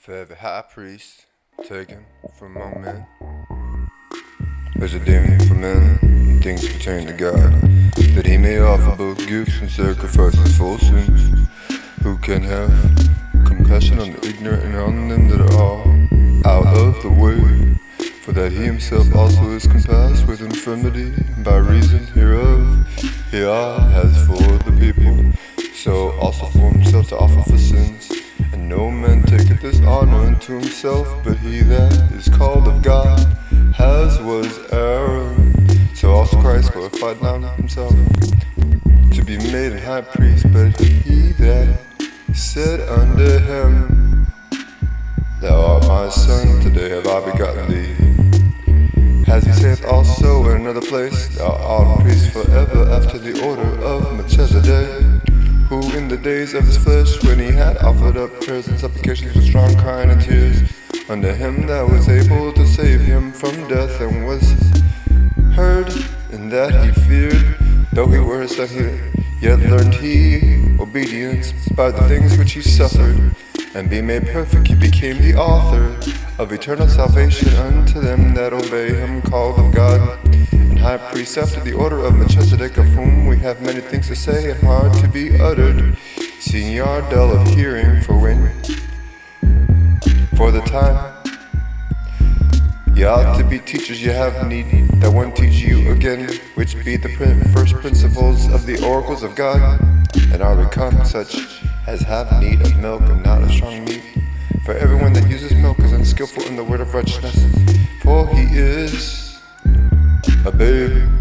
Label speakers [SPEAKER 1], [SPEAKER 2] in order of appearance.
[SPEAKER 1] For every high priest taken from among men, there's a demon for men and things pertaining to God, that he may offer both gifts and sacrifices for sins. Who can have compassion on the ignorant and on them that are out of the way? For that he himself also is compassed with infirmity, and by reason hereof he ah, has for the people, so also for himself to offer for sins. Unto himself, but he that is called of God, has was Aaron. So also Christ glorified not himself to be made a high priest, but he that said unto him, Thou art my son, today have I begotten thee. As he saith also in another place, Thou art priest forever after the order of his flesh, when he had offered up prayers and supplications with strong crying and tears, unto him that was able to save him from death, and was heard in that he feared, though he were a son, yet learned he obedience by the things which he suffered, and being made perfect, he became the author of eternal salvation unto them that obey him, called of God. And high priest after the order of Melchizedek, of whom we have many things to say and hard to be uttered, are dull of hearing, for when, for the time, ye ought to be teachers, ye have need that one teach you again, which be the first principles of the oracles of God, and are become such as have need of milk and not of strong meat. For everyone that uses milk is unskillful in the word of righteousness, for he is a baby.